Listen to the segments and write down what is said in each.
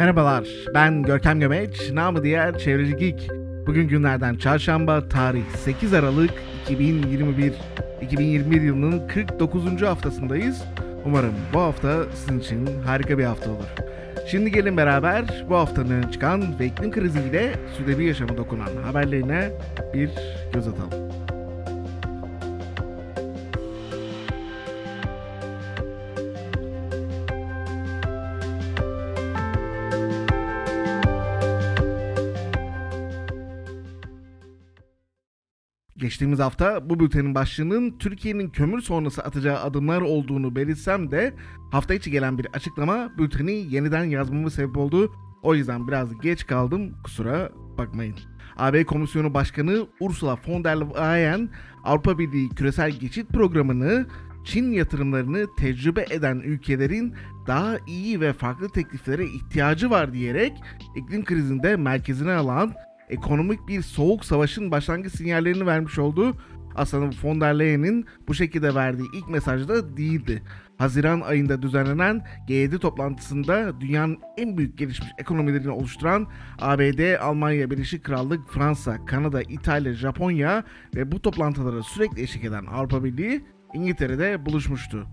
Merhabalar, ben Görkem Gömeç, namı diğer Çevreci Geek. Bugün günlerden çarşamba, tarih 8 Aralık 2021. 2021 yılının 49. haftasındayız. Umarım bu hafta sizin için harika bir hafta olur. Şimdi gelin beraber bu haftanın çıkan ve iklim kriziyle südevi yaşama dokunan haberlerine bir göz atalım. Geçtiğimiz hafta bu bültenin başlığının Türkiye'nin kömür sonrası atacağı adımlar olduğunu belirtsem de hafta içi gelen bir açıklama bülteni yeniden yazmamı sebep oldu. O yüzden biraz geç kaldım kusura bakmayın. AB Komisyonu Başkanı Ursula von der Leyen Avrupa Birliği küresel geçit programını Çin yatırımlarını tecrübe eden ülkelerin daha iyi ve farklı tekliflere ihtiyacı var diyerek iklim krizinde merkezine alan ekonomik bir soğuk savaşın başlangıç sinyallerini vermiş oldu. Aslında von der Leyen'in bu şekilde verdiği ilk mesajda değildi. Haziran ayında düzenlenen G7 toplantısında dünyanın en büyük gelişmiş ekonomilerini oluşturan ABD, Almanya, Birleşik Krallık, Fransa, Kanada, İtalya, Japonya ve bu toplantılara sürekli eşlik eden Avrupa Birliği İngiltere'de buluşmuştu.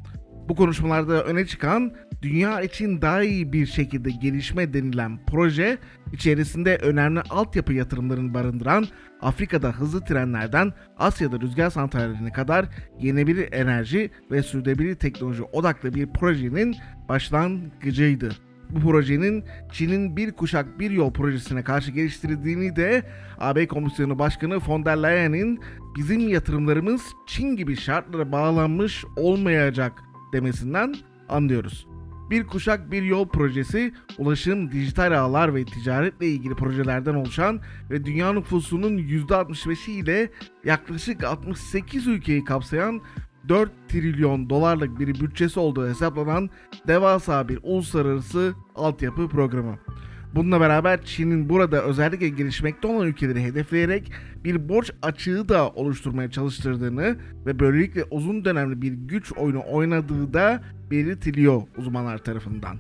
Bu konuşmalarda öne çıkan dünya için daha iyi bir şekilde gelişme denilen proje içerisinde önemli altyapı yatırımlarını barındıran Afrika'da hızlı trenlerden Asya'da rüzgar santrallerine kadar yenilebilir enerji ve sürdürülebilir teknoloji odaklı bir projenin başlangıcıydı. Bu projenin Çin'in bir kuşak bir yol projesine karşı geliştirildiğini de AB Komisyonu Başkanı von der Leyen'in bizim yatırımlarımız Çin gibi şartlara bağlanmış olmayacak demesinden anlıyoruz. Bir kuşak bir yol projesi ulaşım, dijital ağlar ve ticaretle ilgili projelerden oluşan ve dünya nüfusunun %65'i ile yaklaşık 68 ülkeyi kapsayan 4 trilyon dolarlık bir bütçesi olduğu hesaplanan devasa bir uluslararası altyapı programı. Bununla beraber Çin'in burada özellikle gelişmekte olan ülkeleri hedefleyerek bir borç açığı da oluşturmaya çalıştırdığını ve böylelikle uzun dönemli bir güç oyunu oynadığı da belirtiliyor uzmanlar tarafından.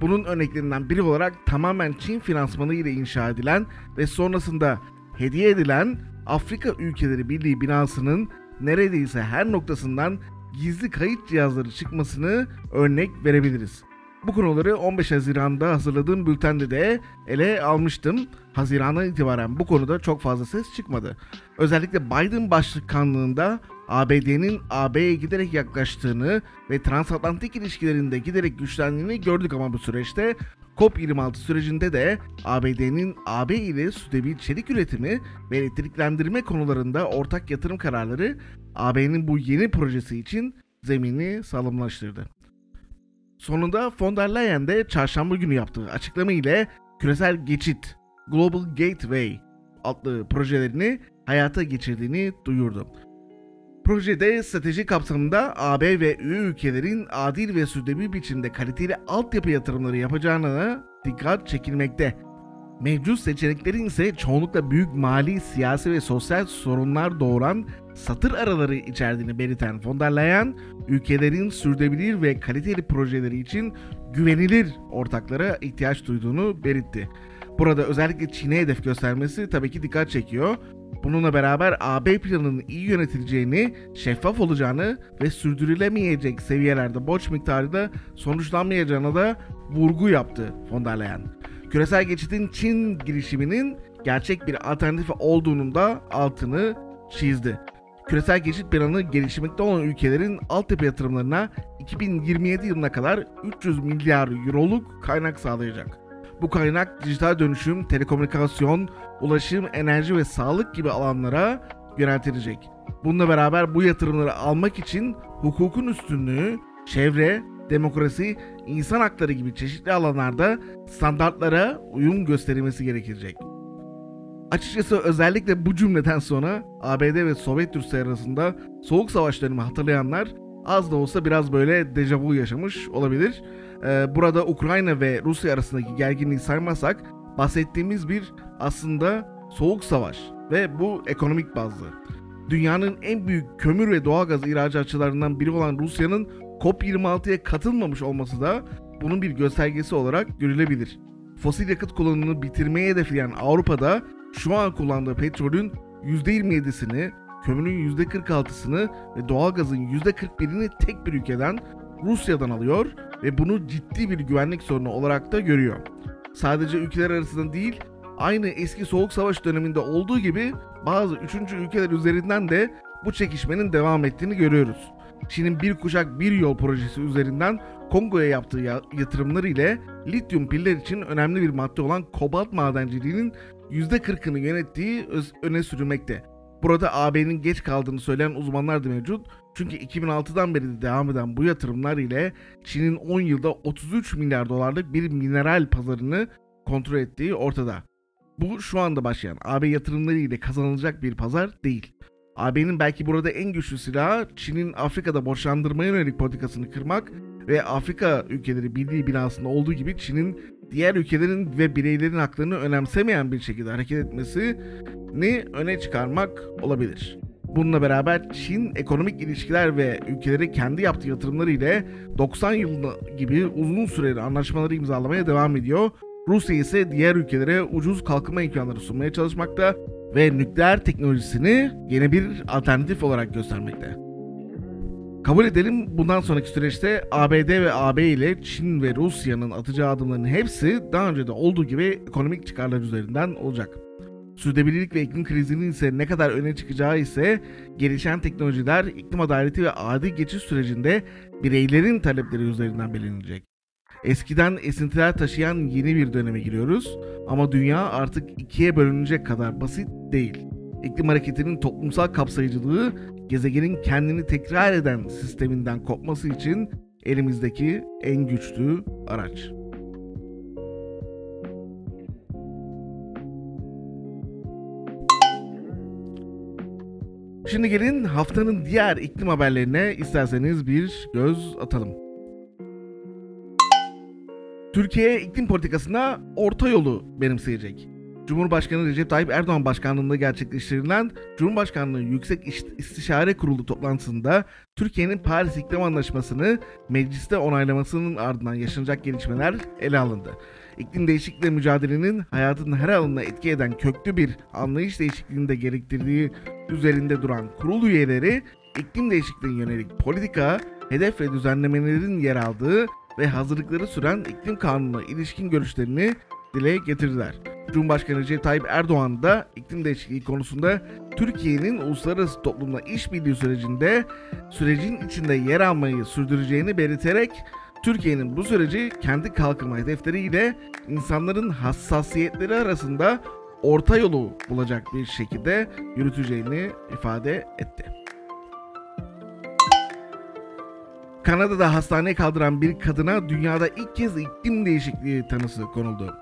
Bunun örneklerinden biri olarak tamamen Çin finansmanı ile inşa edilen ve sonrasında hediye edilen Afrika Ülkeleri Birliği binasının neredeyse her noktasından gizli kayıt cihazları çıkmasını örnek verebiliriz. Bu konuları 15 Haziran'da hazırladığım bültende de ele almıştım. Haziran'dan itibaren bu konuda çok fazla ses çıkmadı. Özellikle Biden başkanlığında ABD'nin AB'ye giderek yaklaştığını ve transatlantik ilişkilerinde giderek güçlendiğini gördük ama bu süreçte COP26 sürecinde de ABD'nin AB ile sürdürülebilir çelik üretimi ve elektriklendirme konularında ortak yatırım kararları AB'nin bu yeni projesi için zemini sağlamlaştırdı. Sonunda von der Leyen de çarşamba günü yaptığı açıklama ile küresel geçit Global Gateway adlı projelerini hayata geçirdiğini duyurdu. Projede strateji kapsamında AB ve üye ülkelerin adil ve sürdürülebilir biçimde kaliteli altyapı yatırımları yapacağına dikkat çekilmekte. Mevcut seçeneklerin ise çoğunlukla büyük mali, siyasi ve sosyal sorunlar doğuran satır araları içerdiğini belirten von der Leyen, ülkelerin sürdürülebilir ve kaliteli projeleri için güvenilir ortaklara ihtiyaç duyduğunu belirtti. Burada özellikle Çin'e hedef göstermesi tabii ki dikkat çekiyor. Bununla beraber AB planının iyi yönetileceğini, şeffaf olacağını ve sürdürülemeyecek seviyelerde borç miktarı da sonuçlanmayacağına da vurgu yaptı von der Leyen. Küresel geçitin Çin girişiminin gerçek bir alternatifi olduğunun da altını çizdi. Küresel geçit planı gelişmekte olan ülkelerin altyapı yatırımlarına 2027 yılına kadar 300 milyar euroluk kaynak sağlayacak. Bu kaynak dijital dönüşüm, telekomünikasyon, ulaşım, enerji ve sağlık gibi alanlara yöneltilecek. Bununla beraber bu yatırımları almak için hukukun üstünlüğü, çevre, demokrasi, insan hakları gibi çeşitli alanlarda standartlara uyum gösterilmesi gerekecek. Açıkçası özellikle bu cümleden sonra ABD ve Sovyet Rusya arasında Soğuk Savaş dönemi hatırlayanlar az da olsa biraz böyle dejavu yaşamış olabilir. Ee, burada Ukrayna ve Rusya arasındaki gerginliği saymazsak bahsettiğimiz bir aslında soğuk savaş ve bu ekonomik bazlı. Dünyanın en büyük kömür ve doğalgaz ihracatçılarından biri olan Rusya'nın COP26'ya katılmamış olması da bunun bir göstergesi olarak görülebilir. fosil yakıt kullanımını bitirmeye hedefleyen Avrupa'da şu an kullandığı petrolün %27'sini, kömürün %46'sını ve doğalgazın %41'ini tek bir ülkeden Rusya'dan alıyor ve bunu ciddi bir güvenlik sorunu olarak da görüyor. Sadece ülkeler arasında değil, aynı eski Soğuk Savaş döneminde olduğu gibi bazı üçüncü ülkeler üzerinden de bu çekişmenin devam ettiğini görüyoruz. Çin'in bir kuşak bir yol projesi üzerinden Kongo'ya yaptığı ya- yatırımlar ile lityum piller için önemli bir madde olan kobalt madenciliğinin %40'ını yönettiği öne sürülmekte. Burada AB'nin geç kaldığını söyleyen uzmanlar da mevcut. Çünkü 2006'dan beri de devam eden bu yatırımlar ile Çin'in 10 yılda 33 milyar dolarlık bir mineral pazarını kontrol ettiği ortada. Bu şu anda başlayan AB yatırımları ile kazanılacak bir pazar değil. AB'nin belki burada en güçlü silahı Çin'in Afrika'da borçlandırmaya yönelik politikasını kırmak ve Afrika ülkeleri birliği binasında olduğu gibi Çin'in diğer ülkelerin ve bireylerin haklarını önemsemeyen bir şekilde hareket etmesini öne çıkarmak olabilir. Bununla beraber Çin ekonomik ilişkiler ve ülkeleri kendi yaptığı yatırımları ile 90 yılında gibi uzun süreli anlaşmaları imzalamaya devam ediyor. Rusya ise diğer ülkelere ucuz kalkınma imkanları sunmaya çalışmakta ve nükleer teknolojisini yeni bir alternatif olarak göstermekte. Kabul edelim bundan sonraki süreçte ABD ve AB ile Çin ve Rusya'nın atacağı adımların hepsi daha önce de olduğu gibi ekonomik çıkarlar üzerinden olacak. Sürdürülebilirlik ve iklim krizinin ise ne kadar öne çıkacağı ise gelişen teknolojiler, iklim adaleti ve adil geçiş sürecinde bireylerin talepleri üzerinden belirlenecek. Eskiden esintiler taşıyan yeni bir döneme giriyoruz ama dünya artık ikiye bölünecek kadar basit değil. İklim hareketinin toplumsal kapsayıcılığı gezegenin kendini tekrar eden sisteminden kopması için elimizdeki en güçlü araç. Şimdi gelin haftanın diğer iklim haberlerine isterseniz bir göz atalım. Türkiye iklim politikasına orta yolu benimseyecek. Cumhurbaşkanı Recep Tayyip Erdoğan başkanlığında gerçekleştirilen Cumhurbaşkanlığı Yüksek İş- İstişare Kurulu toplantısında Türkiye'nin Paris İklim Anlaşması'nı mecliste onaylamasının ardından yaşanacak gelişmeler ele alındı. İklim değişikliğiyle mücadelenin hayatın her alanına etki eden köklü bir anlayış değişikliğini de gerektirdiği üzerinde duran kurul üyeleri iklim değişikliğine yönelik politika, hedef ve düzenlemelerin yer aldığı ve hazırlıkları süren iklim kanununa ilişkin görüşlerini dile getirdiler. Cumhurbaşkanı Recep Tayyip Erdoğan da iklim değişikliği konusunda Türkiye'nin uluslararası toplumla işbirliği sürecinde sürecin içinde yer almayı sürdüreceğini belirterek Türkiye'nin bu süreci kendi kalkınma hedefleriyle insanların hassasiyetleri arasında orta yolu bulacak bir şekilde yürüteceğini ifade etti. Kanada'da hastaneye kaldıran bir kadına dünyada ilk kez iklim değişikliği tanısı konuldu.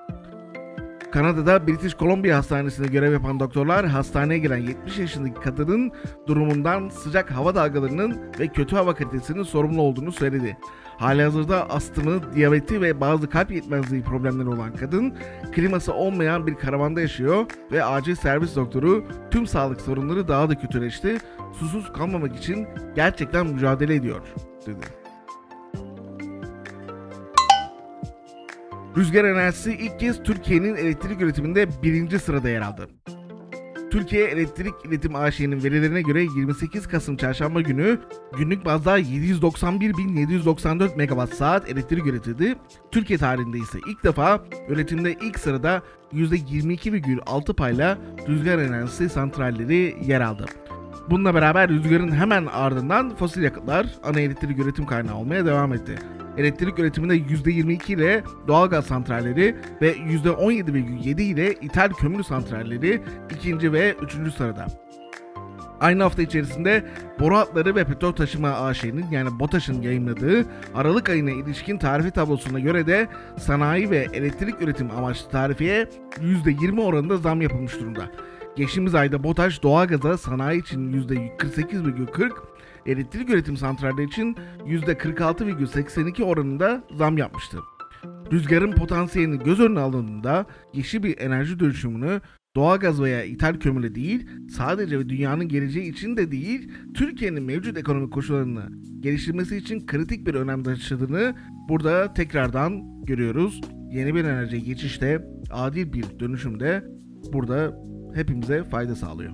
Kanada'da British Columbia Hastanesi'nde görev yapan doktorlar hastaneye gelen 70 yaşındaki kadının durumundan sıcak hava dalgalarının ve kötü hava kalitesinin sorumlu olduğunu söyledi. Halihazırda astımı, diyabeti ve bazı kalp yetmezliği problemleri olan kadın kliması olmayan bir karavanda yaşıyor ve acil servis doktoru tüm sağlık sorunları daha da kötüleşti. Susuz kalmamak için gerçekten mücadele ediyor dedi. Rüzgar enerjisi ilk kez Türkiye'nin elektrik üretiminde birinci sırada yer aldı. Türkiye Elektrik İletim AŞ'nin verilerine göre 28 Kasım Çarşamba günü günlük bazda 791.794 megawatt saat elektrik üretildi. Türkiye tarihinde ise ilk defa üretimde ilk sırada %22,6 payla rüzgar enerjisi santralleri yer aldı. Bununla beraber rüzgarın hemen ardından fosil yakıtlar ana elektrik üretim kaynağı olmaya devam etti. Elektrik üretiminde %22 ile doğalgaz santralleri ve %17,7 ile ithal kömür santralleri ikinci ve üçüncü sırada. Aynı hafta içerisinde boru hatları ve petrol taşıma AŞ'nin yani BOTAŞ'ın yayınladığı Aralık ayına ilişkin tarifi tablosuna göre de sanayi ve elektrik üretim amaçlı tarifiye %20 oranında zam yapılmış durumda. Geçtiğimiz ayda BOTAŞ doğalgaza sanayi için %48,40, elektrik üretim santralleri için %46,82 oranında zam yapmıştı. Rüzgarın potansiyelini göz önüne alındığında yeşil bir enerji dönüşümünü doğalgaz veya ithal kömürle değil, sadece dünyanın geleceği için de değil, Türkiye'nin mevcut ekonomik koşullarını geliştirmesi için kritik bir önem taşıdığını burada tekrardan görüyoruz. yeni bir enerjiye geçişte, adil bir dönüşümde burada hepimize fayda sağlıyor.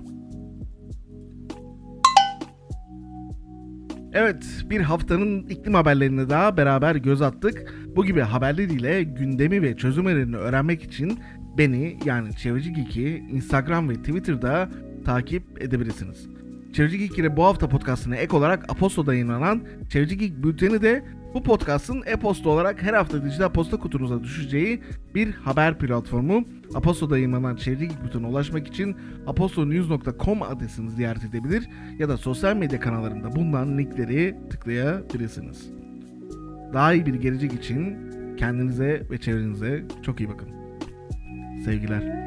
Evet, bir haftanın iklim haberlerine daha beraber göz attık. Bu gibi haberler ile gündemi ve çözüm önerilerini öğrenmek için beni yani Çevreci Geek'i Instagram ve Twitter'da takip edebilirsiniz. Çevreci Geek ile bu hafta podcastına ek olarak Aposto'da yayınlanan Çevreci Geek bülteni de bu podcast'ın e-posta olarak her hafta dijital posta kutunuza düşeceği bir haber platformu. Aposto'da yayınlanan Geek bültenine ulaşmak için apostonews.com adresini ziyaret edebilir ya da sosyal medya kanallarında bulunan linkleri tıklayabilirsiniz. Daha iyi bir gelecek için kendinize ve çevrenize çok iyi bakın. Sevgiler.